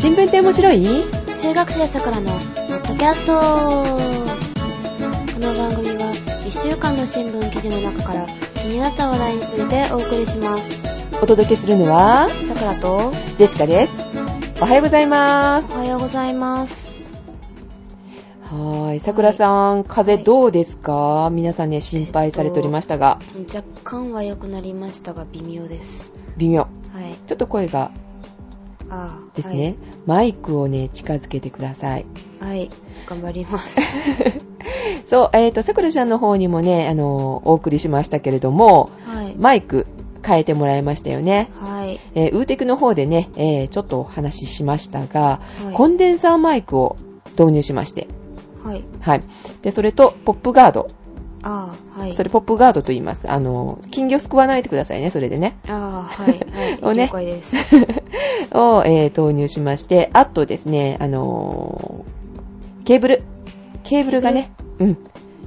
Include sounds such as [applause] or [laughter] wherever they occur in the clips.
新聞って面白い？中学生さくらのポッドキャスト。この番組は1週間の新聞記事の中から気になった話題についてお送りします。お届けするのは、さくらとジェシカです。おはようございます。おはようございます。はーい。さくらさん、風邪どうですか？皆さんね、心配されておりましたが、若干は良くなりましたが微妙です。微妙。はい。ちょっと声がですね、マイクをね、近づけてください。はい、はい、頑張ります。[laughs] そう、えっ、と、さくらちゃんの方にもね、あの、お送りしましたけれども、はい。マイク変えてもらいましたよね。はい。えーウーテクの方でね、えーちょっとお話ししましたが、はい。コンデンサーマイクを導入しまして、はい。はい。で、それと、ポップガード。ああはいそれ、ポップガードと言います。あの、金魚すくわないでくださいね、それでね。ああはいはい [laughs] をね了解です [laughs] を、えー投入しまして、あとですね、あのーケーブル。ケーブルがね、うん。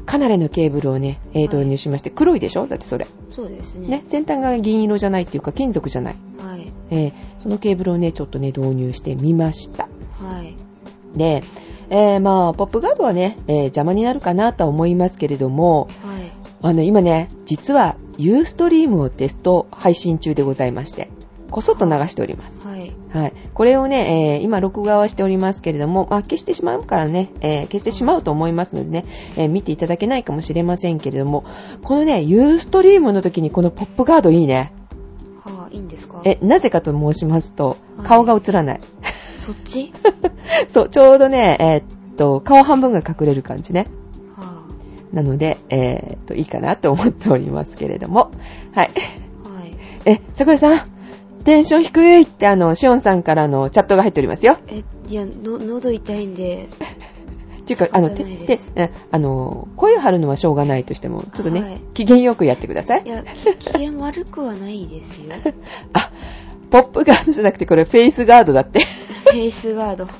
かなりのケーブルをね、えーはい導入しまして、黒いでしょ？だってそれ。そうですねね、先端が銀色じゃないっていうか、金属じゃない。はいえーそのケーブルをね、ちょっとね、導入してみました。はいで、えーまあ、ポップガードはね、えー邪魔になるかなとは思いますけれども、はいあの、今ね、実は、ユーストリームをテスト配信中でございまして、こそっと流しております。はいはい。これをね、えー今録画はしておりますけれども、まあ、消してしまうからね、えー消してしまうと思いますのでね、えー見ていただけないかもしれませんけれども、このね、ユーストリームの時にこのポップガードいいね。はあいいんですか？え、なぜかと申しますとは、い顔が映らない。そっち？[laughs] そう、ちょうどね、えーっと、顔半分が隠れる感じね。はなので、えーっと、いいかなと思っておりますけれども。はい。あはいえ、桜井さん、テンション低いってあの、シオンさんからのチャットが入っておりますよ。えいやの喉痛いんで [laughs] っていうか、あの、仕ててえあの、声を張るのはしょうがないとしても、ちょっとね、はい機嫌よくやってくださいい。やき機嫌悪くはないですよ [laughs] あ、ポップガードじゃなくて、これフェイスガードだって。フェイスガードは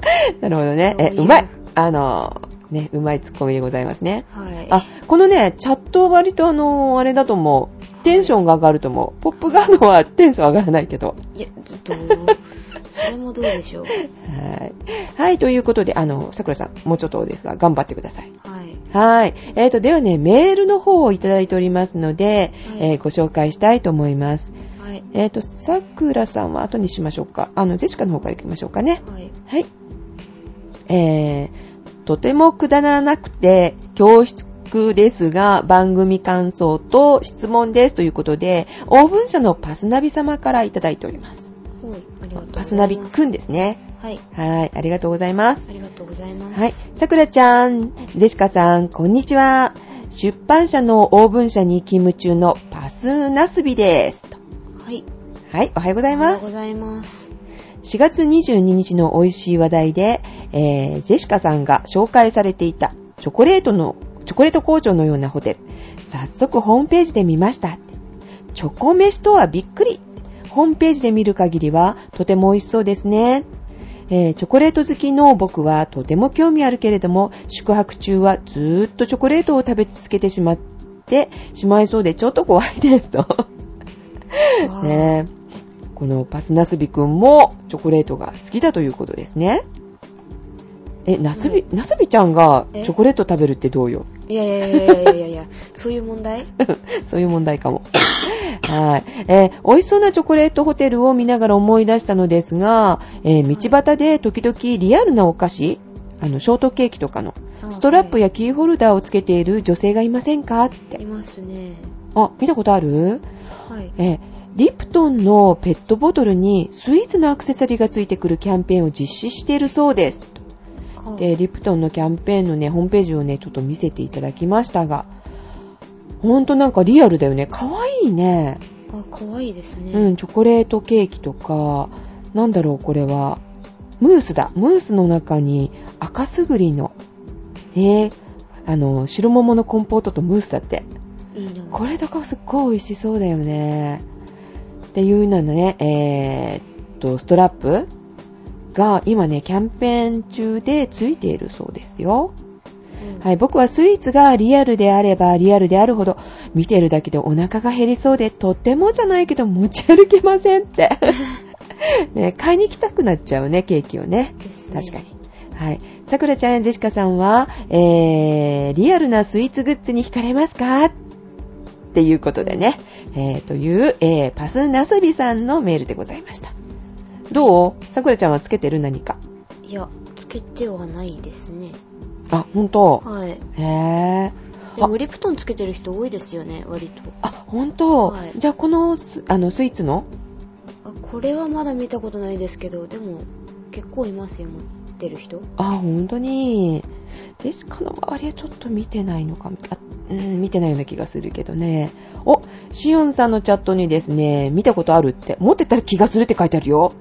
[laughs] なるほどね。え、そうまい。あの、ね、うまいツッコミでございますね。いあ、このね、チャットは割とあの、あれだと思う。テンションが上がると思う。ポップガードはテンション上がらないけど。いやどうそれもどうでしょうはい。はい、ということで、あの、桜さん、もうちょっとですが、頑張ってください。はいはい。えーと、ではね、メールの方をいただいておりますので、はいえーご紹介したいと思います。はいえーと、桜さんは後にしましょうか。あの、ジェシカの方から行きましょうかね。はいはい。えー、とてもくだらなくて、教室ですが、番組感想と質問ですということで、オーブン社のパスナビ様からいただいております。はいありがとうございますパスナビくんですね。はいはい、ありがとうございますあ。りがとうございますはい。さくらちゃん、ジェシカさん、こんにちは。出版社のオーブン社に勤務中のパスナスビです。とはいはい、おはようございます。おはようございます4月22日の美味しい話題で、えー、ジェシカさんが紹介されていたチョコレートの、チョコレート工場のようなホテル。早速ホームページで見ました。チョコ飯とはびっくり。ホームページで見る限りはとても美味しそうですね。えーチョコレート好きの僕はとても興味あるけれども、宿泊中はずーっとチョコレートを食べ続けてしまってしまいそうでちょっと怖いですと。[laughs] ねえこのパスナスビくんもチョコレートが好きだということですね。え、ナスビ、ナスビちゃんがチえョコレート食べるってどうよ？いやいやいやいやいやいやそういう問題そういう問題かも。はい。えー美味しそうなチョコレートホテルを見ながら思い出したのですが、えー道端で時々リアルなお菓子、あの、ショートケーキとかの、あストラップやキーホルダーをつけている女性がいませんかってい。ますねあ、見たことあるはいえーリプトンのペットボトルにスイーツのアクセサリーがついてくるキャンペーンを実施しているそうです。はあで、リプトンのキャンペーンのね、ホームページをね、ちょっと見せていただきましたが、ほんとなんかリアルだよね。かわいいね。あ可愛いですねうん、チョコレートケーキとか、なんだろう、これは。ムースだ。ムースの中に赤すぐりの、えー、あの、白桃のコンポートとムースだって。いいなこれとかすっごい美味しそうだよね。っていうのね、えーっと、ストラップが今ね、キャンペーン中でついているそうですよ。うんはい、僕はスイーツがリアルであればリアルであるほど、見てるだけでお腹が減りそうで、とってもじゃないけど持ち歩けませんって。[laughs] ね、買いに行きたくなっちゃうね、ケーキをね。ね。確かに。はい。さくらちゃんやジェシカさんは、えー、リアルなスイーツグッズに惹かれますか？っていうことでね、えー、という、えー、パスナスビさんのメールでございました。どう？さくらちゃんはつけてる何か？いや、つけてはないですね。あ、ほんと。はい。へー。でも、リプトンつけてる人多いですよね、割と。あ、ほんと。はいじゃあ、このス、あの、スイーツの？あこれはまだ見たことないですけど、でも、結構いますよ、持ってる人？あ、ほんとに。ジェシカの周りはちょっと見てないのか、あうん、見てないような気がするけどね。お、シオンさんのチャットにですね、見たことあるって、持ってたら気がするって書いてあるよ。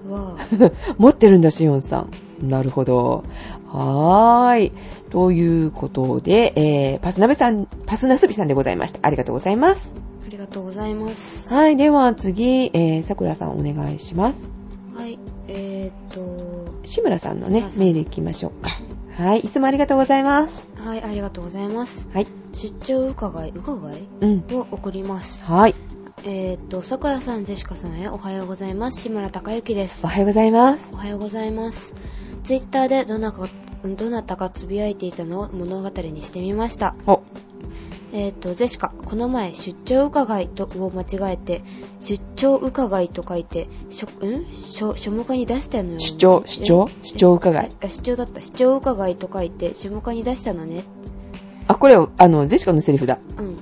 [laughs] 持ってるんだ、シオンさん。なるほど。はーい。ということで、えー、パスナベさん、パスナスビさんでございました。ありがとうございます。ありがとうございます。はい。では次、えー、さくらさんお願いします。はい。えーっと、志村さんのねメール行きましょうか。はい。いつもありがとうございます。はい、ありがとうございます。はい。出張伺い、伺いうん。を送ります。はい。えーっと、さくらさん、ジェシカさんへおはようございます。志村隆之ですお。はようございますお。はようございます。ツイッターでどなかどなたかつぶやいていたのを物語にしてみました。お、えっ、と、ジェシカ、この前、出張伺いとを間違えて、出張伺いと書いて、しょ、ん？書、書務課に出したのよ。主張、主張、主張伺い？あ、出張だった。出張伺いと書いて、書務課に出したのね。あ、これ、あの、ジェシカのセリフだ。うん。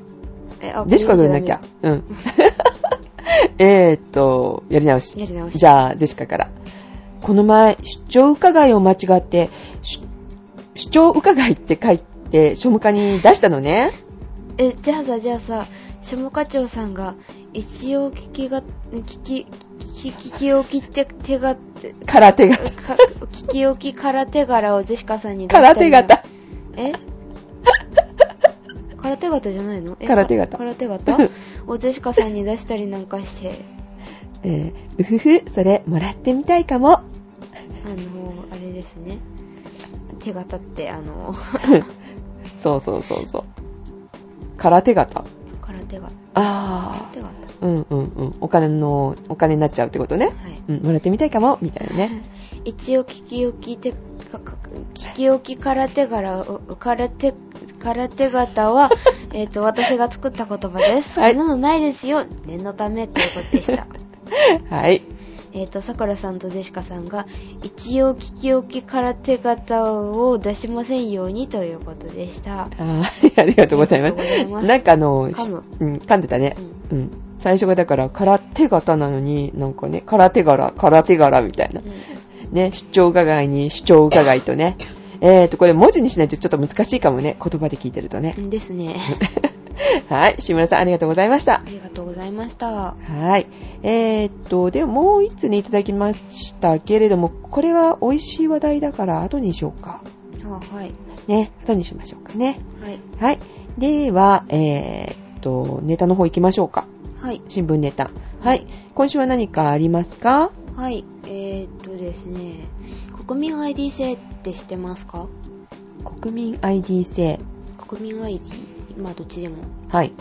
え、あジェシカが言わなきゃ。うん。[laughs] えーっと、やり直し。やり直し。じゃあ、ジェシカから。この前、出張伺いを間違って、出出張伺いって書いて、書務課に出したのね。え、じゃあさ、じゃあさ、書務課長さんが、一応聞きが、聞き、聞き、聞き置きって手が、空手型。か聞き置き空手柄をジェシカさんに出空手型。え？[laughs] 空手型じゃないの？え？空手型空手型 [laughs] をジェシカさんに出したりなんかして、えー、うふふ、それ、もらってみたいかも。あの、あれですね。手形って、あの、[laughs] そうそうそうそう。空手型。空手型。あ空手型。ー。うんうんうん。お金の、お金になっちゃうってことね。はい。うん、もらってみたいかも、みたいなね。一応聞き置き聞き置き空手柄を、空手、空手型は、[laughs] えっと、私が作った言葉です。はいそんなのないですよ。念のためということでした。[laughs] はい。えっと、さくらさんとジェシカさんが、一応聞き置き空手型を出しませんようにということでした。は [laughs] い、ありがとうございます。ますなんかあの、噛むうん、噛んでたねう。ん。うん。最初がだから、空手型なのに、なんかね、空手柄、空手柄みたいな。ね、出張伺いに主張伺いとね。えーと、これ文字にしないとちょっと難しいかもね。言葉で聞いてるとねう。ん。ですね。[laughs] はい。志村さん、ありがとうございましたあ。りがとうございました。はい。えーっと、ではもう一つね、いただきましたけれども、これは美味しい話題だから後にしようか。あ、はい。ね、後にしましょうかね。はい。はい。では、えーっと、ネタの方行きましょうか。はい。新聞ネタ。はい。今週は何かありますか？はい。えー、っとですね、国民 ID 制って知ってますか？国民 ID 制。国民 ID? まあ、どっちでも。はい。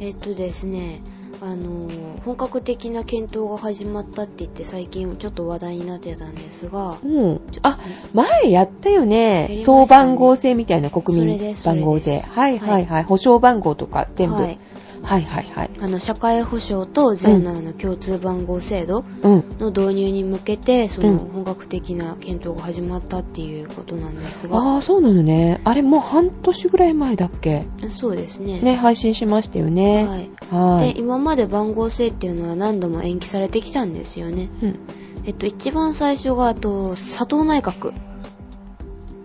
えー、っとですね、あのー本格的な検討が始まったって言って最近ちょっと話題になってたんですが、うん。あ、前やったよやね。ね総番号制みたいな国民番号制。はいはいは。はい保証番号とか全部。ははいい、はいはいはい。あの社会保障と税のあの共通番号制度うん。の導入に向けてそのうん本格的な検討が始まったっていうことなんですが、ああ、そうなのね。あれもう半年ぐらい前だっけ？そうですね。ね、配信しましたよね。はい。はい。で、今まで番号制っていうのは何度も延期されてきたんですよね。うんえっと、一番最初が、あと、佐藤内閣。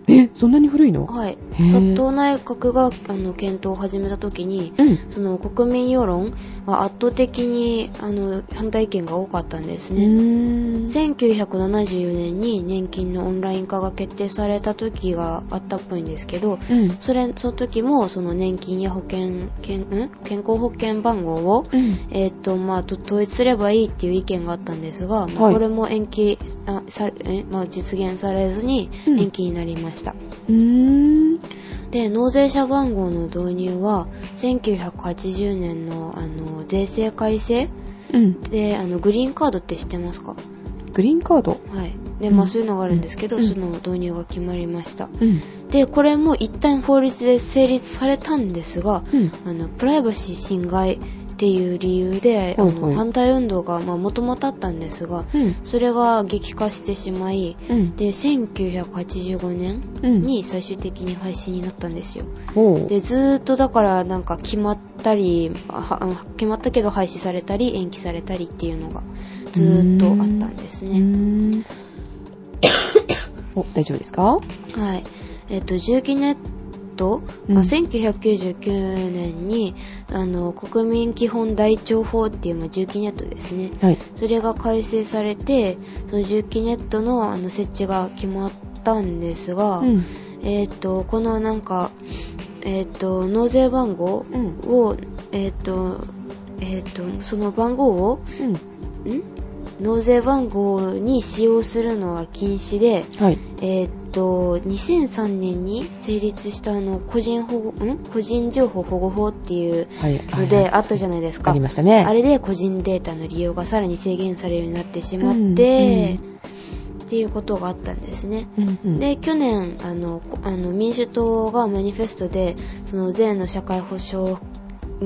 え、そんなに古いの？はい。佐藤内閣が、あの、検討を始めた時に、うん。その国民世論は圧倒的に、あの、反対意見が多かったんですうね。ーん。1974年に年金のオンライン化が決定された時があったっぽいんですけど、うん。それ、その時も、その年金や保険、健ん健康保険番号を、うん。えっ、と、まあ、と統一すればいいっていう意見があったんですが、まあはいこれも延期あさえ、まあ、実現されずにうん延期になりました。うーん。で、納税者番号の導入は、1980年の、あの、税制改正？うん。で、あの、グリーンカードって知ってますか？グリーンカード？はい。で、うんまあそういうのがあるんですけど、うんその導入が決まりました。うん。で、これも一旦法律で成立されたんですが、うん。あの、プライバシー侵害っていう理由で、あの、はいはい反対運動が、まあもともとあったんですが、うん。それが激化してしまい、うん。で、1985年うん。に最終的に廃止になったんですよ。おう。で、ずーっとだからなんか決まったり、決まったけど廃止されたり延期されたりっていうのがずーっとあったんですうーね。ん。[coughs] お、大丈夫ですか？はい。えっ、と、重機ネット、うんまあ1999年に、あの、国民基本台帳法っていう、まあ、重機ネットですね。はい。それが改正されて、その重機ネットのあの設置が決まったんですが、うん。えっ、と、このなんか、えっ、と、納税番号うん。を、えっ、と、えっ、と、その番号を、うん。ん？納税番号に使用するのは禁止で、はい。えっ、と、2003年に成立したあの、個人保護、ん？個人情報保護法っていうはい。のはいであったじゃないですか。ありましたね。あれで個人データの利用がさらに制限されるようになってしまって、うんっていうことがあったんですね。うんうん、で、去年、あの、こあの民主党がマニフェストで、その税の社会保障、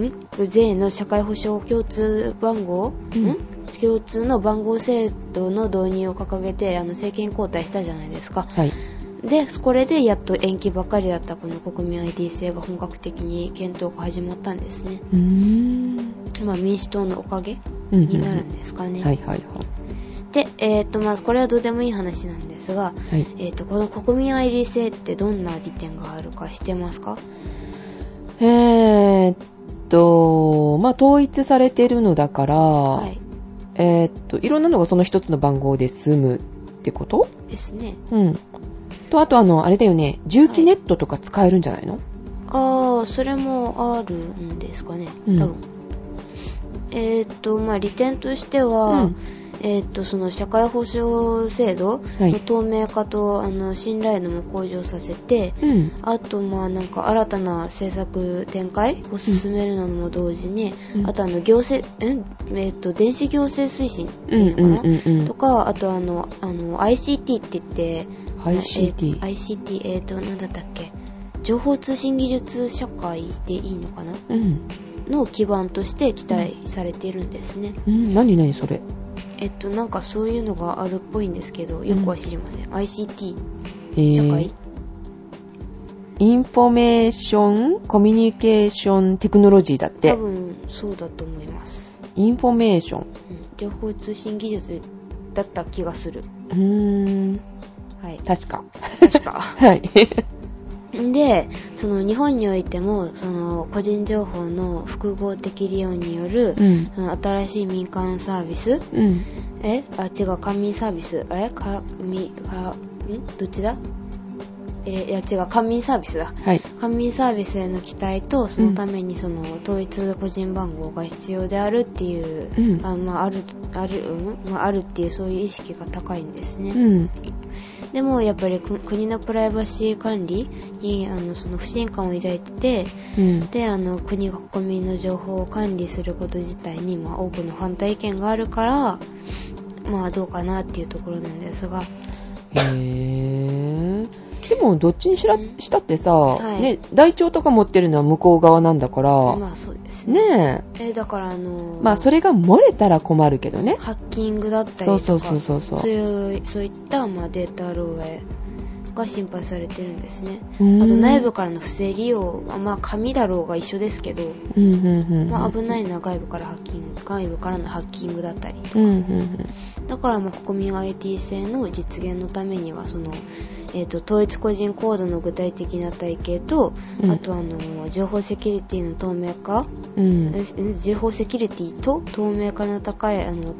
ん？税の社会保障共通番号、うんん？共通の番号制度の導入を掲げて、あの、政権交代したじゃないですか。はい。で、これでやっと延期ばっかりだったこの国民 ID 制が本格的に検討が始まったんですね。うーん。まあ民主党のおかげうんうんになるんですかね。はいはいで、えっ、と、まあこれはどうでもいい話なんですが、はい。はい。えっ、と、この国民 ID 制ってどんな利点があるか知ってますか？えーっと、まあ、統一されてるのだから、はい。えーっと、いろんなのがその一つの番号で済むってこと？ですね。うん。と、あとあの、あれだよね、重機ネットとか使えるんじゃないの、ああ、それもあるんですかね。うん多分。えっ、と、まあ利点としては、うんえっ、と、その社会保障制度はいの透明化と、あの、信頼度も向上させて、うん。あと、まあ、なんか、新たな政策展開を進めるのも同時に、うんあと、あの、行政、んえっ、と、電子行政推進ってうんいうのかな、うんうんうんと。か、あと、あの、あの、ICT って言って、ICT えー ICT、えっ、と、なんだったっけ？情報通信技術社会でいいのかな？うん。の基盤として期待されているんですね。うん、何何それ？えっと、なんかそういうのがあるっぽいんですけど、よくは知りません。ICT え社会、ー、 Information Communication Technology だって多。分そうだと思います。 Information。うん情報通信技術だった気がする。うーん。はい。確か。確か。[laughs] はい。で、その日本においても、その個人情報の複合的利用による、うん。その新しい民間サービス？うん。え？あ、違う、官民サービス？え？か、み、か、ん？どっちだ？えいや違う、官民サービスだ。はい。官民サービスへの期待と、そのためにその統一個人番号が必要であるっていう、うんあまあ、ある、ある、うん？まあ、あるっていうそういう意識が高いんですね。うん。でもやっぱりく国のプライバシー管理にあのその不信感を抱いてて、うん。で、あの国が国民の情報を管理すること自体に、まあ、多くの反対意見があるから、まあどうかなっていうところなんですが、へー。でも、どっちにしらしたってさ、はいね、台帳とか持ってるのは向こう側なんだから、まあそうですね。ねえだからあのえ。まあ、それが漏れたら困るけどね。ハッキングだったりとか、そうそうそうそうそうそういうそういった、まあ、データ漏洩が心配されてるんですね。うーんあと内部からの不正利用、あまあ紙だろうが一緒ですけど、うん、うん、うん。まあ危ないのは外部からハッキング、外部からのハッキングだったり。うん、うん、だからまあ国民 IT 制の実現のためには、その、えっ、と、統一個人コードの具体的な体系と、うんあとあの、情報セキュリティの透明化、うん。え情報セキュリティと透明化の高い、あの、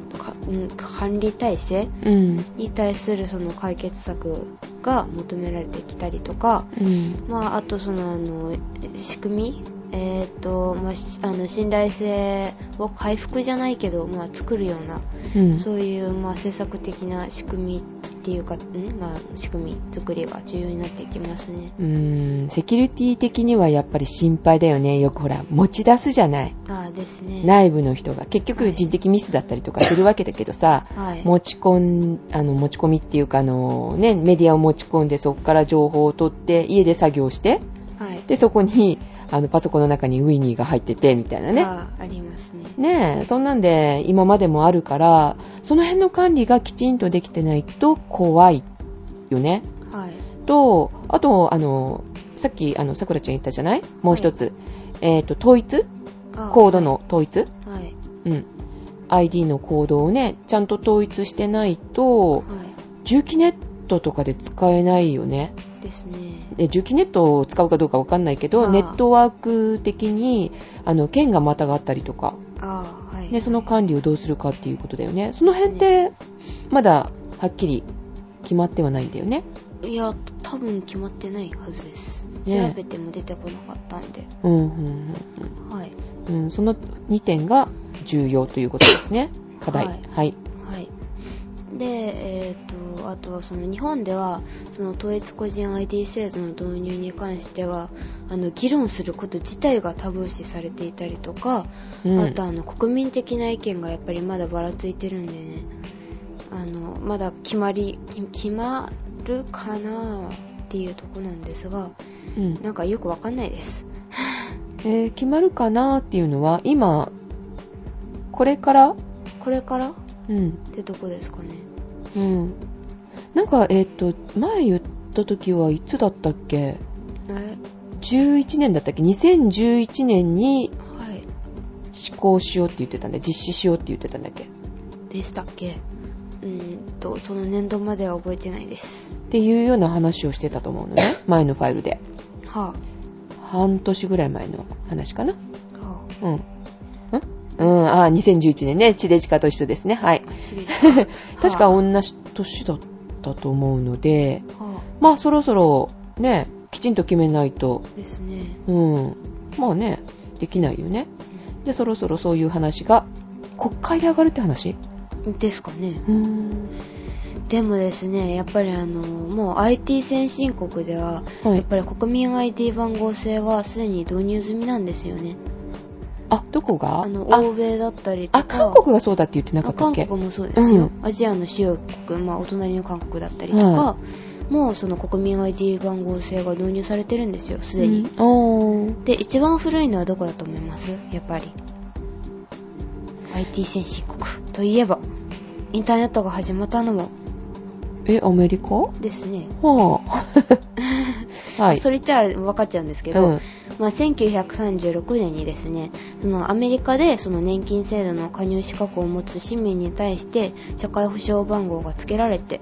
管理体制うん。に対するその解決策が求められてきたりとか、うん。まあ、あとそのあの仕組み、えっ、と、まあ、しあの信頼性を回復じゃないけど、まあ、作るような、うん。そういう、まあ、政策的な仕組みっていうか、ん？まあ、仕組み作りが重要になってきますね。うーん、セキュリティ的にはやっぱり心配だよね。よくほら、持ち出すじゃない。ああですね。内部の人が。結はい局人的ミスだったりとかするわけだけどさ、はい。持ち込ん、あの、持ち込みっていうか、あの、ね、メディアを持ち込んで、そこから情報を取って、家で作業して、はい。で、そこに、あの、パソコンの中にウィニーが入ってて、みたいなね。ありますね。ねえ、そんなんで今までもあるから、その辺の管理がきちんとできてないと怖いよね。はい。と、あと、あの、さっき、あの、さくらちゃん言ったじゃない？もう一つ。えっ、と、統一？コードの統一？はい。うん。ID のコードをね、ちゃんと統一してないと、は重機ネットとかで使えないよね。い。ですね。で重機ネットを使うかどうかわかんないけど、ネットワーク的に、あの、剣がまたがったりとか、ああ、はい。ね、その管理をどうするかっていうことだよね。その辺って、まだはっきり決まってはないんだよね。いや、多分決まってないはずです。ね調べても出てこなかったんで。うん、うん、はい。うん。うん、その2点が重要ということですね。課題。ははいい。はい。はい。で、えっ、と、あとはその日本では、その統一個人 ID 制度の導入に関しては、あの、議論すること自体がタブー視されていたりとか、うんあとあの、国民的な意見がやっぱりまだばらついてるんでね、あの、まだ決まり、き決まるかなっていうとこなんですが、うんなんかよくわかんないです。えー決まるかなっていうのは、今、これから？これから？っうん。てとこですかね。うん。なんか、えっ、と、前言った時はいつだったっけ？え ?11 年だったっけ ?2011 年にはい。施行しようって言ってたんだ実施しようって言ってたんだっけ？でしたっけ？うーんと、その年度までは覚えてないです。っていうような話をしてたと思うのね。[laughs] 前のファイルで。は半年ぐらい前の話かな？あ、はうん。んうん、ああ、2011年ね。地デジカと一緒ですね。はい。[laughs] 確かは同じ年だったと思うので、あ、はまあそろそろね、きちんと決めないと、あ、ですね。うん。まあね、できないよね。で、そろそろそういう話が、国会で上がるって話？ですかね。うーん。でもですね、やっぱりあの、もう IT 先進国では、はい。やっぱり国民 ID 番号制はすでに導入済みなんですよね。あ、どこが？あの、あ欧米だったりとあ、か。韓国がそうだって言ってなかあったっけ？韓国もそうですよ、うアジアの主要国、まあ、お隣の韓国だったりとか、はもうその国民 ID 番号制が導入されてるんですよ、すでに。うん。で、一番古いのはどこだと思います？やっぱり。IT 先進国といえば、インターネットが始まったのもえ、アメリカ？はですね。あ。[laughs] はい。それ言ったら分かっちゃうんですけど、うんまあ、1936年にですね、そのアメリカでその年金制度の加入資格を持つ市民に対して社会保障番号が付けられて、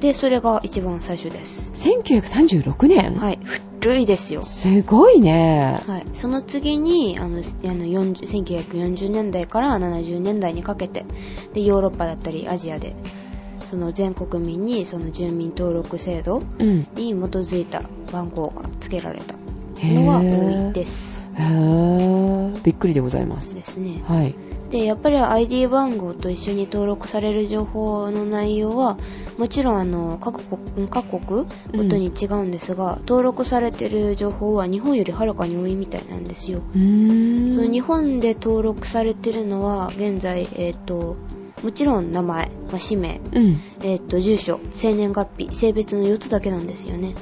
で、それが一番最初です。1936年はい。古いですよ。すごいね。はい。その次に、あの、あの40 1940年代から70年代にかけて、で、ヨーロッパだったりアジアで、その全国民にその住民登録制度うん。に基づいた番号が付けられたへのは多いーです。へー。びっくりでございます。ですね。はい。で、やっぱり ID 番号と一緒に登録される情報の内容は、もちろんあの、各国、各国ごとに違うんですが、登録されてる情報は日本よりはるかに多いみたいなんですよ。うーん。その日本で登録されてるのは、現在、えっ、と、もちろん名前、まあ、氏名、うん。えっ、と、住所、生年月日、性別の4つだけなんですよね。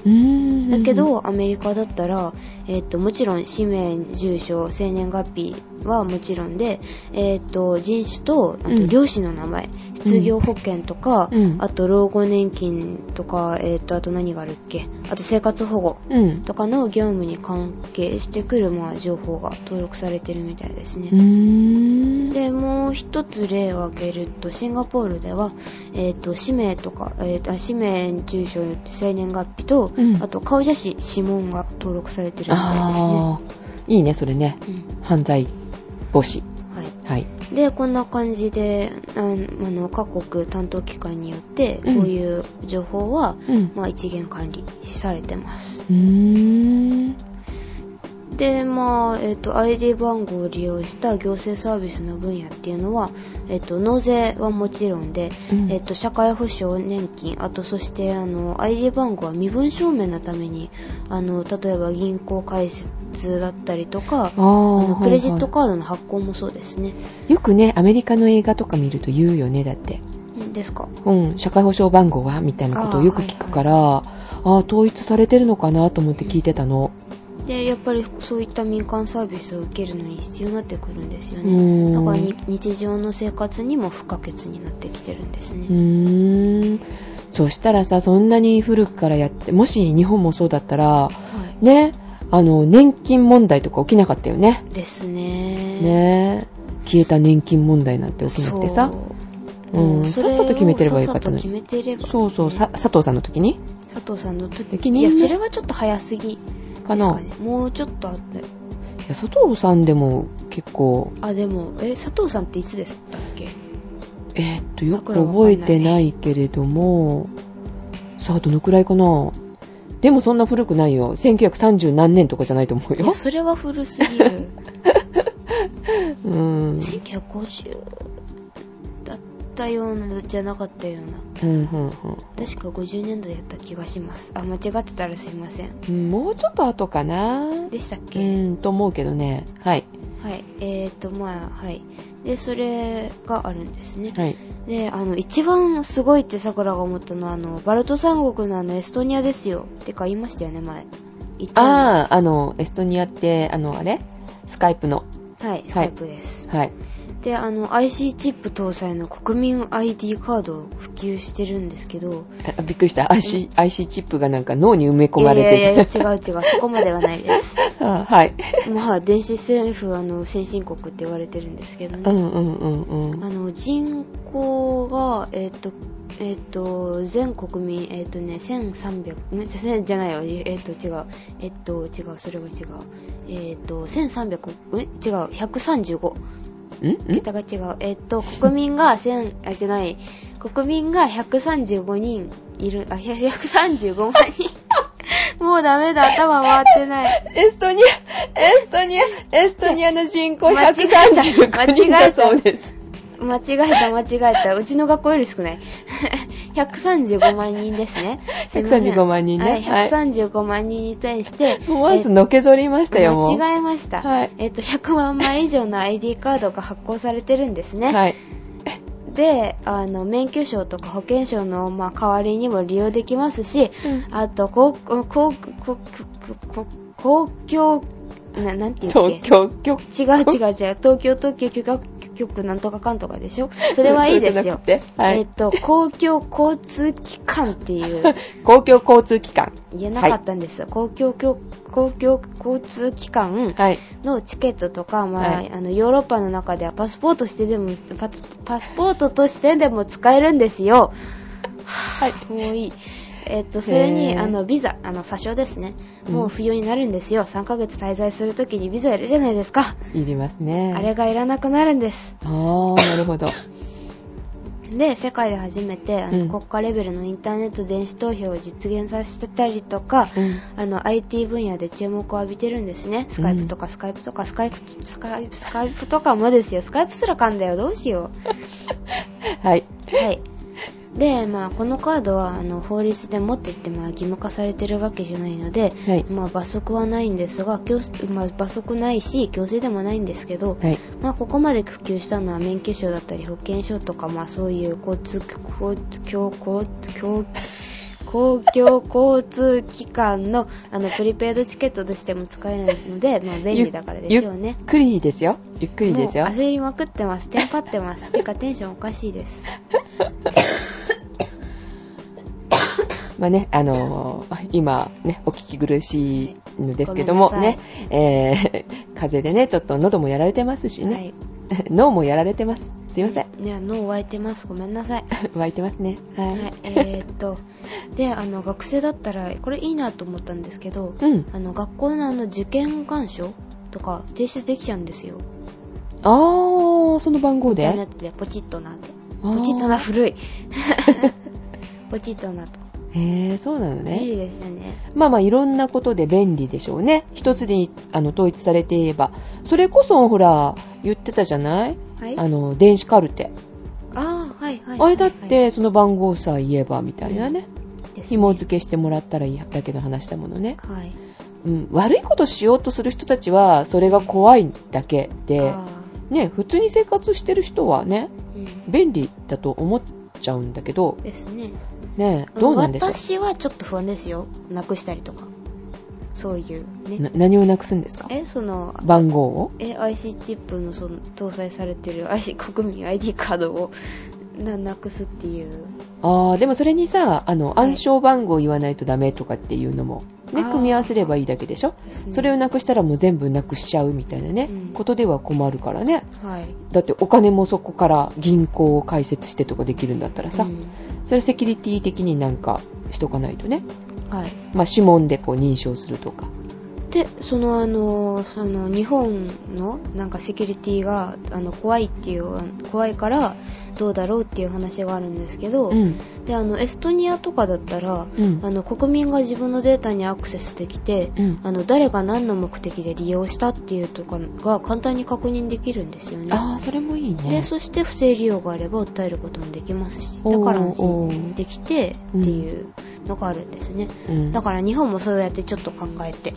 だけ、ど、アメリカだったら、えっ、と、もちろん、氏名、住所、生年月日はもちろんで、えっ、と、人種と、あと、うん両親の名前、失業保険とか、うんあと、老後年金とか、えっ、と、あと何があるっけあと、生活保護うん。とかの業務に関係してくる、まあ、情報が登録されてるみたいですね。で、もう一つ例を挙げると、シンガポールでは、えっ、と、氏名とか、えっ、と、氏名、住所、生年月日と、うんあと、顔写真、指紋が登録されてるみたいですね。いいね、それね。うん犯罪防止。はい。はい。で、こんな感じで、ああの、各国担当機関によって、こううんいう情報は、うん。まあ、一元管理されてます。うーん。で、まあ、えっ、と、ID 番号を利用した行政サービスの分野っていうのは、えっ、と、納税はもちろんで、うんえっ、と、社会保障、年金、あと、そして、あの、ID 番号は身分証明のために、あの、例えば銀行開設だったりとか、ああのークレジットはいカードの発行もそうですね。はいよくね、アメリカの映画とか見ると言うよね、だって。んですか？うん、社会保障番号はみたいなことをよく聞くから、ああー、統一されてるのかなと思って聞いてたの。で、やっぱりそういった民間サービスを受けるのに必要になってくるんですようね。んだからに日常の生活にも不可欠になってきてるんですね。うーん。そしたらさ、そんなに古くからやって、もし日本もそうだったら、はい。ね、あの、年金問題とか起きなかったよね。ですね。ね消えた年金問題なんて起きなくてさ。そううんさっさと決めてればよかったのにさっさと決めてれば。そうそう、さ佐藤さんの時に？佐藤さんの時責任いや、それはちょっと早すぎかな。ですかね。もうちょっとあって。いや佐藤さんでも結構、あ、でも、え、佐藤さんっていつでしたっけ？えーっと、よく覚えてないけれども、さあ、どのくらいかな。でもそんな古くないよ。1930何年とかじゃないと思うよいや、。それは古すぎる。[laughs] うん。1950だったような、じゃなかったような。うん、うん、確か50年代だった気がします。あ、間違ってたらすいません。うん。もうちょっと後かな。でしたっけ、うん、と思うけどね。はい。はい。えーと、まあ、はい。で、それがあるんですね。はい。で、あの、一番すごいって桜が思ったのは、あの、バルト三国のあの、エストニアですよ。ってか言いましたよね、前。ああ、あの、エストニアって、あの、あれ？スカイプの。はい、スカイプです。はい。で、あの、IC チップ搭載の国民 ID カードを普及してるんですけど、あびっくりした。IC、IC チップがなんか脳に埋め込まれていやいや違う違う、そこまではないです。[laughs] あはい。まあ、電子政府、あの、先進国って言われてるんですけどね。うんうんうんうん。あの、人口が、えっ、と、えっ、と、全国民、えっ、とね、1300、んせじゃないよ、えっ、と、違う。えっ、と、違う、それは違う。えっ、と、1300、ん違う、135。桁が違う。えっ、と、国民が1000、あ、じゃない、国民が135人いる、あ、135万人。[laughs] もうダメだ、頭回ってない。エストニア、エストニア、エストニアの人口間違えた135人だそうです。間違えた、間違えた。うちの学校より少ない。135万人です [laughs] ね。すいません135万人ねはい、はい135万人に対して、思わずのけぞりましたよ、もう。間違えました。はいえっと、100万枚以上の ID カードが発行されてるんですね。はい。で、あの、免許証とか保険証の、まあ、代わりにも利用できますし、あと、公、公、公、公、公、公共、な、なんて言うっけ？東京局。違う違う違う。東京特許許可局なんとかかんとかでしょ？それはいいですよ。[laughs] えっと、公共交通機関っていう、[laughs] 公共交通機関。言えなかったんです。公共公公共交通機関はい。のチケットとか、まあ、はいあの、ヨーロッパの中ではパスポートしてでも、パスパスポートとしてでも使えるんですよ。はい。もういい。えっと、それに、あの、ビザ、あの、詐称ですね。うんもう不要になるんですよ。3ヶ月滞在するときにビザいるじゃないですか。いりますね。あれがいらなくなるんです。あー、なるほど。で、世界で初めて、あの、うん国家レベルのインターネット電子投票を実現させたりとか、うんあの、IT 分野で注目を浴びてるんですね。スカイプとかスカイプとかスカイプ、スカイプ、スカイプとかもですよ。スカイプすら噛んだよ。どうしよ [laughs] はい。う。はい。で、まあ、このカードは、あの、法律で持ってって、まあ、義務化されてるわけじゃないので、はい。まあ、罰則はないんですが、強まあ、罰則ないし、強制でもないんですけど、はい。まあ、ここまで普及したのは免許証だったり保険証とか、まあ、そういう交通、交通、交通、交公共交通機関のあのプリペイドチケットとしても使えるので、まあ、便利だからでしょうねゆっ。くりですよ。ゆっくりですよ。焦りまくってます。テンパってます。てかテンションおかしいです。[laughs] まあね、あのー今ね、お聞き苦しいのですけども、ね、えー、[laughs] 風邪でね、ちょっと喉もやられてますしね、[laughs] 脳もやられてます。すいません。い。ね、脳湧いてます。ごめんなさい。[laughs] 湧いてますね。はい。はい。えー、っと、で、あの、学生だったら、これいいなと思ったんですけど、うん。あの、学校のあの、受験願書とか提出できちゃうんですよ。あー、その番号インターネでットでポチッとなんて。あーポチッとな、古い。ポチッとなと。へえ、そうなの便ね。利ですよね。まあまあいろんなことで便利でしょうね。一つにあの統一されていれば。それこそほら、言ってたじゃない？はい。あの、電子カルテ。あーはいはい。あれだっはいてその番号さえ言えばみたいなね。ですね紐付けしてもらったらいいだけの話だものね。はい。うん、悪いことしようとする人たちは、それが怖いだけで、あね、普通に生活してる人はね、ーうん便利だと思っちゃうんだけど、ですね。ね、どうなんでしょう？私はちょっと不安ですよ。なくしたりとか。そういうね。な何をなくすんですか？え、その、番号を？え、IC チップのその搭載されてる IC 国民 ID カードをななくすっていう。ああ、でもそれにさ、あの、はい暗証番号を言わないとダメとかっていうのも、ね、組み合わせればいいだけでしょ？それをなくしたらもう全部なくしちゃうみたいなね、うんことでは困るからね。はい。だってお金もそこから銀行を開設してとかできるんだったらさ、うんそれセキュリティ的になんかしとかないとね。はい。まあ、指紋でこう認証するとか。で、そのあの、その日本のなんかセキュリティがあの怖いっていう、怖いからどうだろうっていう話があるんですけど、うん。で、あの、エストニアとかだったら、うん。あの、国民が自分のデータにアクセスできて、うん。あの、誰が何の目的で利用したっていうとかが簡単に確認できるんですよね。ああ、それもいいね。で、そして不正利用があれば訴えることもできますし、だから安心できてっていうのがあるんですね。うん、だから日本もそうやってちょっと考えて、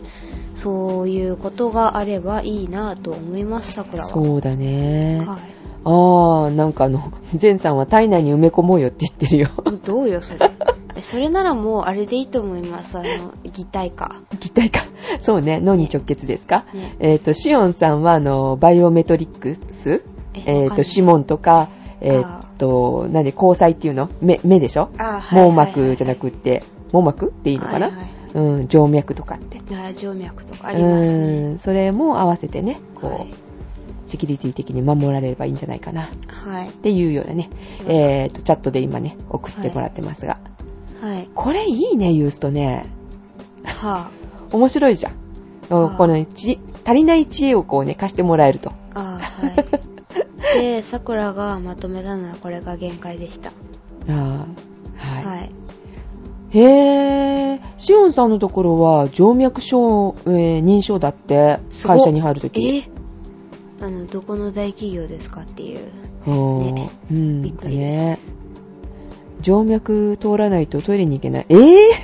そういうことがあればいいなと思います、桜は。そうだね。はああ、なんかあの、ゼンさんは体内に埋め込もうよって言ってるよ。い。どうよ、それ。えそれならもうあれでいいと思います。あの、擬態化。擬態か。そうね、脳に直結ですか？ねえっ、と、シオンさんは、あの、バイオメトリックス？えっ、と、指紋とか、えっ、と、何、交際っていうの？目、目でしょ？あはい網膜じゃなくって、網膜っていいのかな、はいはいうん、静脈とかって。あ静脈とかありますね。うん、それも合わせてね、こう、はい。セキュリティ的に守られればいいんじゃないかな。っはい。ていうようなね、うんえっ、と、チャットで今ね、送ってもらってますが。はい。これいいね、ユースとね。は [laughs] 面白いじゃん。あーこのち足りない知恵をこうね、貸してもらえると。あ。ああ、はい。[laughs] で、桜がまとめたのはこれが限界でした。ああ、はい。はい。へー、シオンさんのところは静脈症、えー認証だって、会社に入るとき。えあの、どこの大企業ですかっていう。うんねうん、びっくりねです。静脈通らないとトイレに行けない。えー、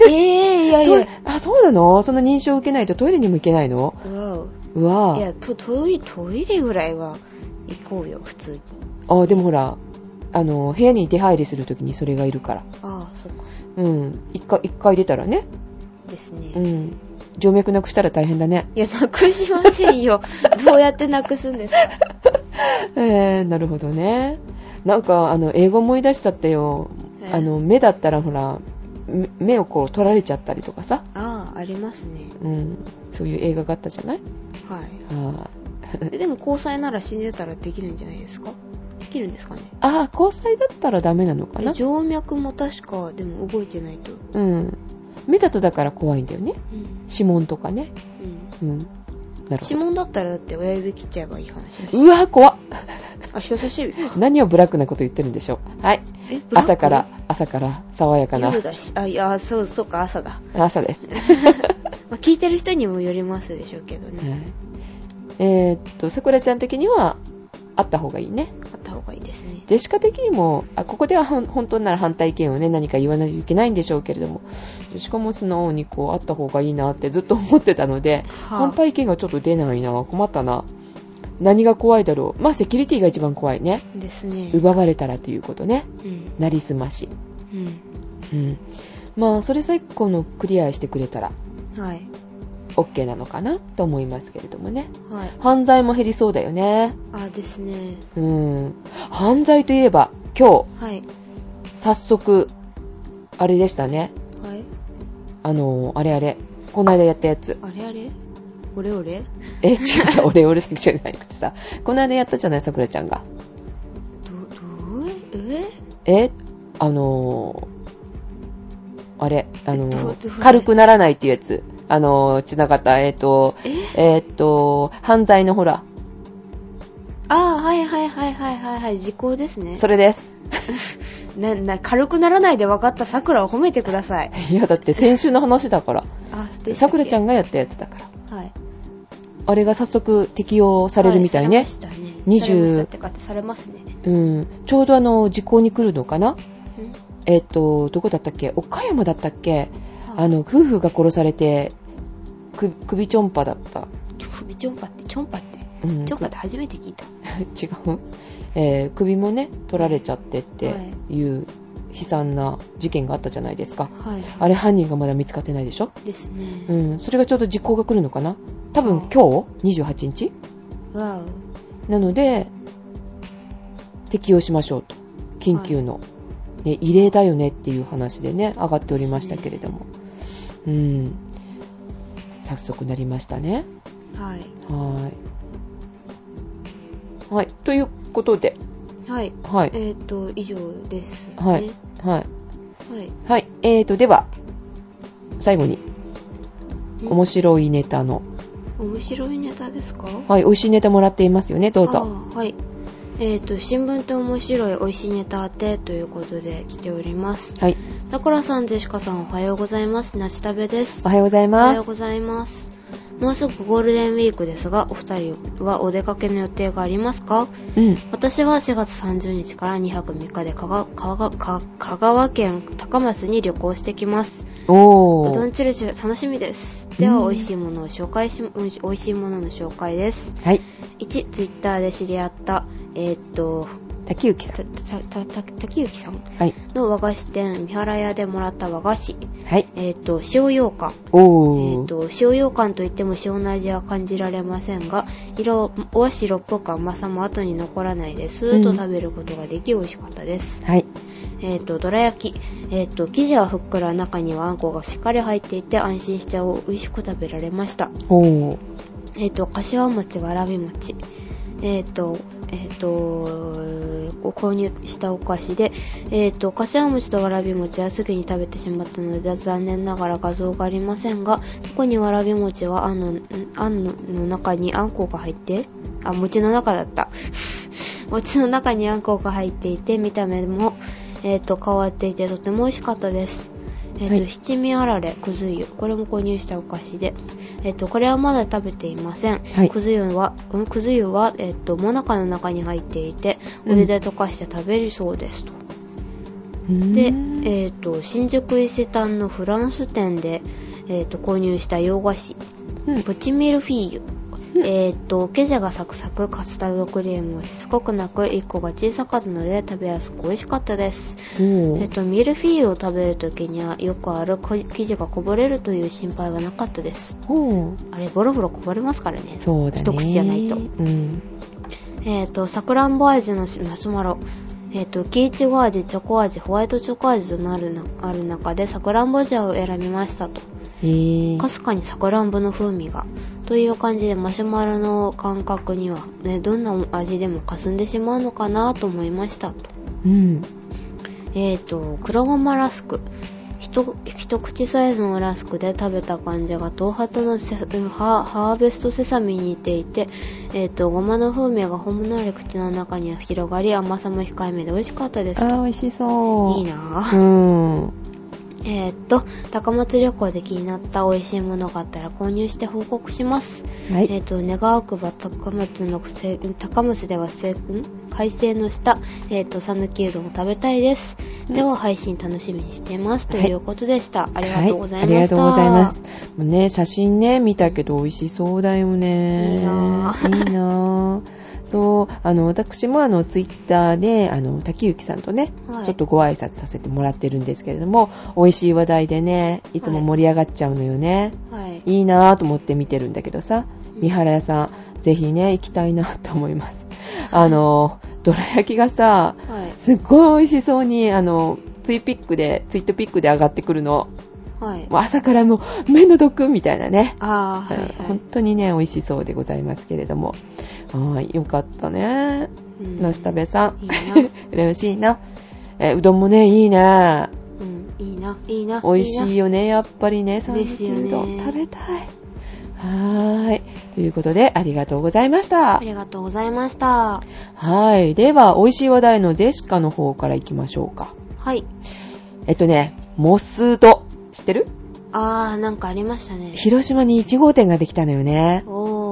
ええいやいや。あ、そうなの？その認証を受けないとトイレにも行けないの？わうわお。いや、トトイトイレぐらいは行こうよ、普通に。あ、でもほら、あの、部屋に出入りするときにそれがいるから。ああ、そっか。うん。一回、一回出たらね。ですね。うん。静脈なくしたら大変だね。いや、なくしませんよ。[laughs] どうやってなくすんですか？えー、なるほどね。なんか、あの、英語思い出しちゃったよ。えーあの、目だったらほら、目目をこう取られちゃったりとかさ。ああ、ありますね。うん。そういう映画があったじゃない？はい。でも交際なら死んでたらできるんじゃないですか？できるんですかね？あー、交際だったらダメなのかな？え静脈も確か、でも動いてないと。うん。目だとだから怖いんだよね。うん。指紋とかね。うん。指紋だったらだって親指切っちゃえばいい話。うわ、怖っ。あ、人差し指か。[laughs] 何をブラックなこと言ってるんでしょう。はい。朝から、朝から爽やかな夜だし。あ、いや、そう、そうか、朝だ。朝です。[laughs] まあ、聞いてる人にもよりますでしょうけどね。はいえーっと、さくらちゃん的には、あった方がいいね。あった方がいいですね。ジェシカ的にも、あここでは本当なら反対意見をね、何か言わないといけないんでしょうけれども、ジェシカも素直にこう、あった方がいいなってずっと思ってたので、は反対意見がちょっと出ないな。困ったな。何が怖いだろう。まあ、セキュリティが一番怖いね。ですね。奪われたらということね。うん。なりすまし。うん。うん。まあ、それさえこのクリアしてくれたら、はい。OK なのかなと思いますけれどもね。はい。犯罪も減りそうだよね。あ、ですね。うん。犯罪といえば、今日、はい。早速、あれでしたね。はい。あのー、あれあれ。この間やったやつ。あれあれ？オレオレ？え、違う違う、俺、俺しかじゃなくてさ。この間やったじゃない、さくらちゃんが。ど、どう？え？え、あのー、あれ、あのー、軽くならないっていうやつ。あのー、ちなかった、えっ、と、え？えっ、と、犯罪のほら、あー、はいはいはいはいはいはい。時効ですね。それです。[laughs] な、な、軽くならないで分かった桜を褒めてください。[laughs] いや、だって先週の話だから。[laughs] あ、捨てさくらちゃん。んがやったやつだから。はい。あれが早速適用されるみたいね。はいされましたね。20されましたってかってされますね。うん。ちょうどあの、時効に来るのかな？うんえっと、どこだったっけ？岡山だったっけ？はいあの、夫婦が殺されて、く首ちょんぱだった。首チョンパって、チョンパって？うん。チョンパって初めて聞いた。[laughs] 違う、えー首もね取られちゃってってはい。いう悲惨な事件があったじゃないですか。はい。あれ犯人がまだ見つかってないでしょ？ですね。うん。それがちょうど実行が来るのかな？多分あ今日？28日？わなので適用しましょうと。緊急の、ね、異例だよねっていう話でね上がっておりましたけれども、うん早速なりましたねお。はい。はーいはいということではい。はいえっ、と、以上です、ね。はい。はい。はい。はい。えーと、では、最後に、うん面白いネタの、面白いネタですか？はい、美味しいネタもらっていますよね、どうぞ。あはい。えっ、と、新聞って面白い美味しいネタ当てということで来ております。はい。タコラさん、ジェシカさん、おはようございます。なしたべです。おはようございおはます。ようございます。もうすぐゴールデンウィークですが、お二人はお出かけの予定がありますか？うん。私は4月30日から2泊3日で香川県高松に旅行してきます。おー。うどんチルチュ楽ししみです。では、美味しいものを紹介し、うん美味しいものの紹介です。はい。1、ツイッターで知り合った、えーっと、竹内さた、ん。竹幸さん？はい。の和菓子店、三原屋でもらった和菓子。はい。えーっと、塩羊羹。えおー。ーっと、塩羊羹といっても塩の味は感じられませんが、色、お和白っぽく甘さも後に残らないで、スーッと食べることができ美味しかったです。はい。えっ、と、どら焼き。えっ、と、生地はふっくら中にはあんこがしっかり入っていて安心して美味しく食べられました。おー。えっ、と、かしわ餅、わらび餅。えっ、と、えっ、と、ご購入したお菓子で、えっ、と、かしわ餅とわらび餅はすぐに食べてしまったので残念ながら画像がありませんが、特にわらび餅はあんの、んあんのの中にあんこが入って、あ、餅の中だった。[laughs] 餅の中にあんこが入っていて、見た目も、えっ、と、変わっていてとても美味しかったです。えっ、と、はい七味あられ、くず湯。これも購入したお菓子で、えっ、と、これはまだ食べていません。はいくず湯は、うんくず湯は、えっ、と、もなかの中に入っていて、うんお湯で溶かして食べるそうですと。うーんで、えっ、と、新宿伊勢丹のフランス店で、えっ、と、購入した洋菓子、うんプチミルフィーユ。うんえっ、と、生地がサクサク、カスタードクリームはしつこくなく、1個が小さかったので食べやすく美味しかったです。えっと、ミルフィーユを食べるときにはよくあるこ生地がこぼれるという心配はなかったです。あれ、ボロボロこぼれますからね。そうだね。一口じゃないとうん。えっ、と、さくらんぼ味のマシュマロ。えっ、と、キイチゴ味、チョコ味、ホワイトチョコ味となるなある中で、さくらんぼ味を選びましたと。かすかにさくらんぼの風味が。という感じで、マシュマロの感覚には、ね、どんな味でも霞んでしまうのかなと思いましたと。うん。えっ、と、黒ごまラスク。ひと一口サイズのラスクで食べた感じが東ハトのセハハーベストセサミに似ていて、えっ、と、ごまの風味がほんのり口の中に広がり、甘さも控えめで美味しかったですあ。美味しそう。いいなうぁ。ん。えっ、と、高松旅行で気になった美味しいものがあったら購入して報告します。はい。えっ、と、願わくば高松のせ、高松ではせ、ん？海星の下、えっ、と、さぬきうどんを食べたいです。うんでは、配信楽しみにしています。とはいいうことでした。ありがとうございました。はい、ありがとうございます。もうね、写真ね、見たけど美味しそうだよね。いいなぁいいなぁそう、あの、私もあの、ツイッターで、あの、竹幸さんとね、はいちょっとご挨拶させてもらってるんですけれども、美味しい話題でね、いつも盛り上がっちゃうのよね。はい。いいなぁと思って見てるんだけどさ、三原屋さん、ぜひね、行きたいなと思います。あの、どら焼きがさ、はい。すっごい美味しそうに、あの、ツイピックで、ツイートピックで上がってくるの。はい。朝からもう、目の毒みたいなね。はい、うんは本当にね、美味しそうでございますけれども。はい、よかったね。い。うんのしたべさん。いいな。[laughs] 嬉しいな。え、うどんもね、いいね。うん、いいな、いいな。美味しいよ。よね、やっぱりね、讃岐うどん食べたい。はーい。ということで、ありがとうございましたあ。りがとうございました。はい。では、美味しい話題のジェシカの方から行きましょうか。はい。えっとね、モスド。知ってる？あー、なんかありましたね。広島に1号店ができたのよね。おー。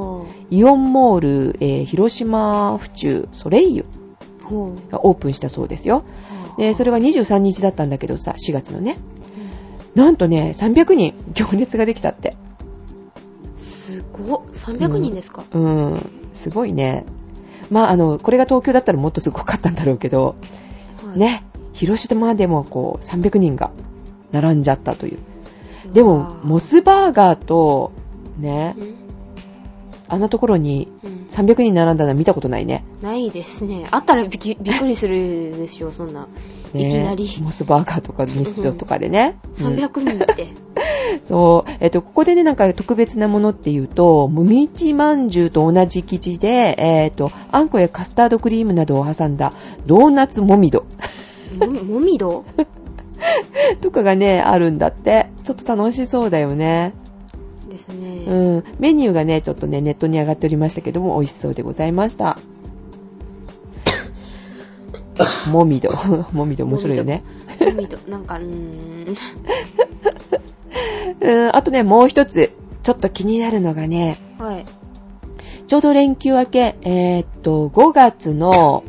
イオンモール、えー広島府中ソレイユ。がオープンしたそうですよ。で、それが23日だったんだけどさ、4月のね。うんなんとね、300人行列ができたって。すごっ。300人ですか、うん、すごいね。まあ、あの、これが東京だったらもっとすごかったんだろうけど、はい。ね、広島でもこう、300人が並んじゃったという。でも、モスバーガーと、ねう、んあんなところにうん。300人並んだのは見たことないね。ないですね。あったらびびっくりするでしょ、そんな。ねいきなり。モスバーガーとかミストとかでね。うん300人って。[laughs] そう。えっと、ここでね、なんか特別なものっていうと、もみちまんじゅうと同じ生地で、えっと、あんこやカスタードクリームなどを挟んだドーナツもみども、もみど？[laughs] とかがね、あるんだって。ちょっと楽しそうだよね。ですね。うん。メニューがね、ちょっとね、ネットに上がっておりましたけども、美味しそうでございました。[laughs] もみど。[laughs] もみど面白いよね。もみど。なんか、うーん。[laughs] うん、あとね、もう一つ、ちょっと気になるのがね、はい。ちょうど連休明け、えーっと、5月の、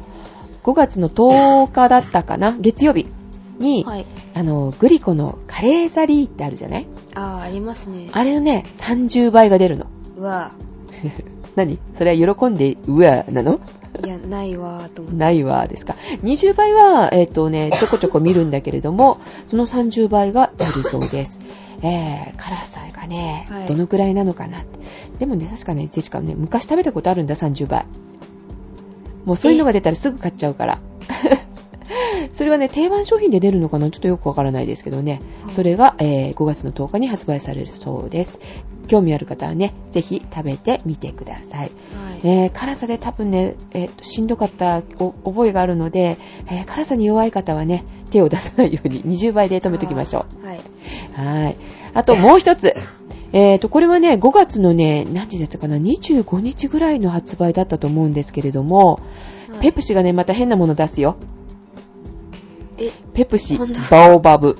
5月の10日だったかな月曜日に、はい。あの、グリコのカレーザリーってあるじゃない？あー、ありますね。あれのね、30倍が出るの。うわ [laughs] 何？それは喜んで、うわ、なの？いや、ないわーと思って。ないわ、ですか。20倍は、えーっとね、ちょこちょこ見るんだけれども、その30倍が出るそうです。えー、辛さがね、はいどのくらいなのかなって。でもね、確かね、ジェシカね、昔食べたことあるんだ、30倍。もうそういうのが出たらすぐ買っちゃうから。それはね、定番商品で出るのかなちょっとよくわからないですけどね。はいそれが、えー5月の10日に発売されるそうです。興味ある方はね、ぜひ食べてみてください。はい。えー辛さで多分ね、えーとしんどかったお覚えがあるので、えー辛さに弱い方はね、手を出さないように20倍で止めときましょう。はい。う。はい。あともう一つ。えーと、これはね、5月のね、何時だったかな、25日ぐらいの発売だったと思うんですけれども、はいペプシがね、また変なもの出すよ。え、ペプシバオバブ。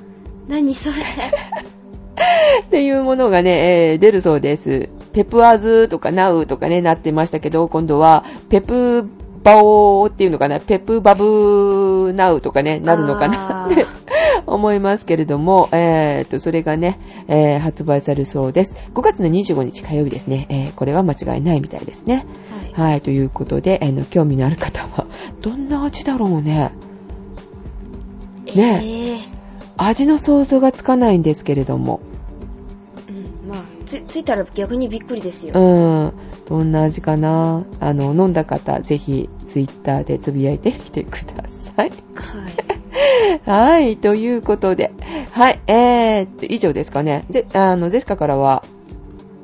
何それっていうものがね、えー出るそうです。ペプアズとかナウとかね、なってましたけど、今度は、ペプバオっていうのかな、ペプバブナウとかね、なるのかな？って [laughs] 思いますけれども、えーと、それがね、えー発売されるそうです。5月の25日火曜日ですね。えーこれは間違いないみたいですね。はい。はい、ということで、あの、興味のある方は、どんな味だろうね。ねえー味の想像がつかないんですけれども。うん、まあ、つ、ついたら逆にびっくりですよ。うん。どんな味かなあの、飲んだ方、ぜひ、ツイッターでつぶやいてみてください。はい。[laughs] はい、ということで。はい、えー以上ですかね。ぜ、あの、ゼシカからは、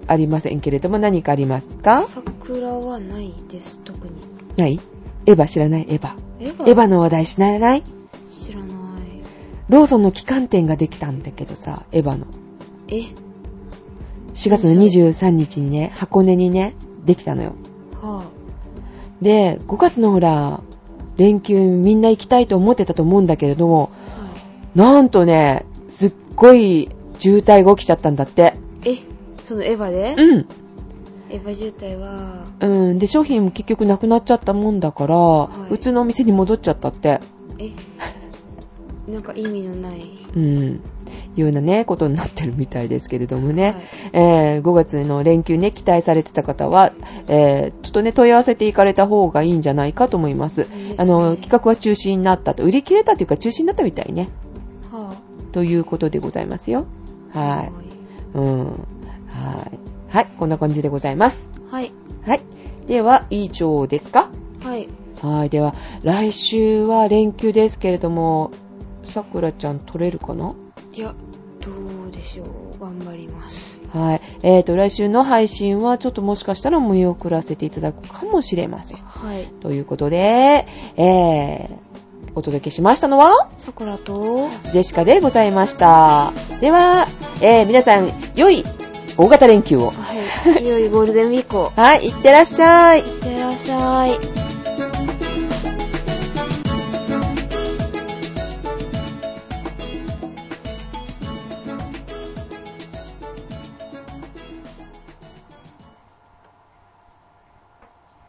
ありませんけれども、何かありますか？桜はないです、特に。ない？エヴァ知らない？エヴァ。エヴァ？エヴァの話題知らない？知らない。ローソンの旗艦店ができたんだけどさ、エヴァの。え？4月の23日にね、箱根にね、できたのよ。はで、5月のほら、連休みんな行きたいと思ってたと思うんだけれども、あ。はなんとね、すっごい渋滞が起きちゃったんだって。い。え、そのエヴァで？うん。エヴァ渋滞は、うん。で、商品も結局なくなっちゃったもんだから、はい普通のお店に戻っちゃったって。え、なんか意味のない。うん。いうようなね、ことになってるみたいですけれどもね。はいえー5月の連休ね、期待されてた方は、えーちょっとね、問い合わせていかれた方がいいんじゃないかと思います。ですねあの、企画は中止になったと。売り切れたというか中止になったみたいね。はということでございますよ。あ。はい。うん。はい。はい。こんな感じでございます。はい。はい。では、以上ですか？はい。はい。では、来週は連休ですけれども、さくらちゃん取れるかな？いや、どうでしょう。頑張ります。はい。えーと、来週の配信はちょっともしかしたら見送らせていただくかもしれません。はい。ということで、えー、お届けしましたのは、さくらと、ジェシカでございました。では、えー、皆さん、良い大型連休を。はい。いよいよゴールデンウィークを。はい、いってらっしゃい。いってらっしゃい。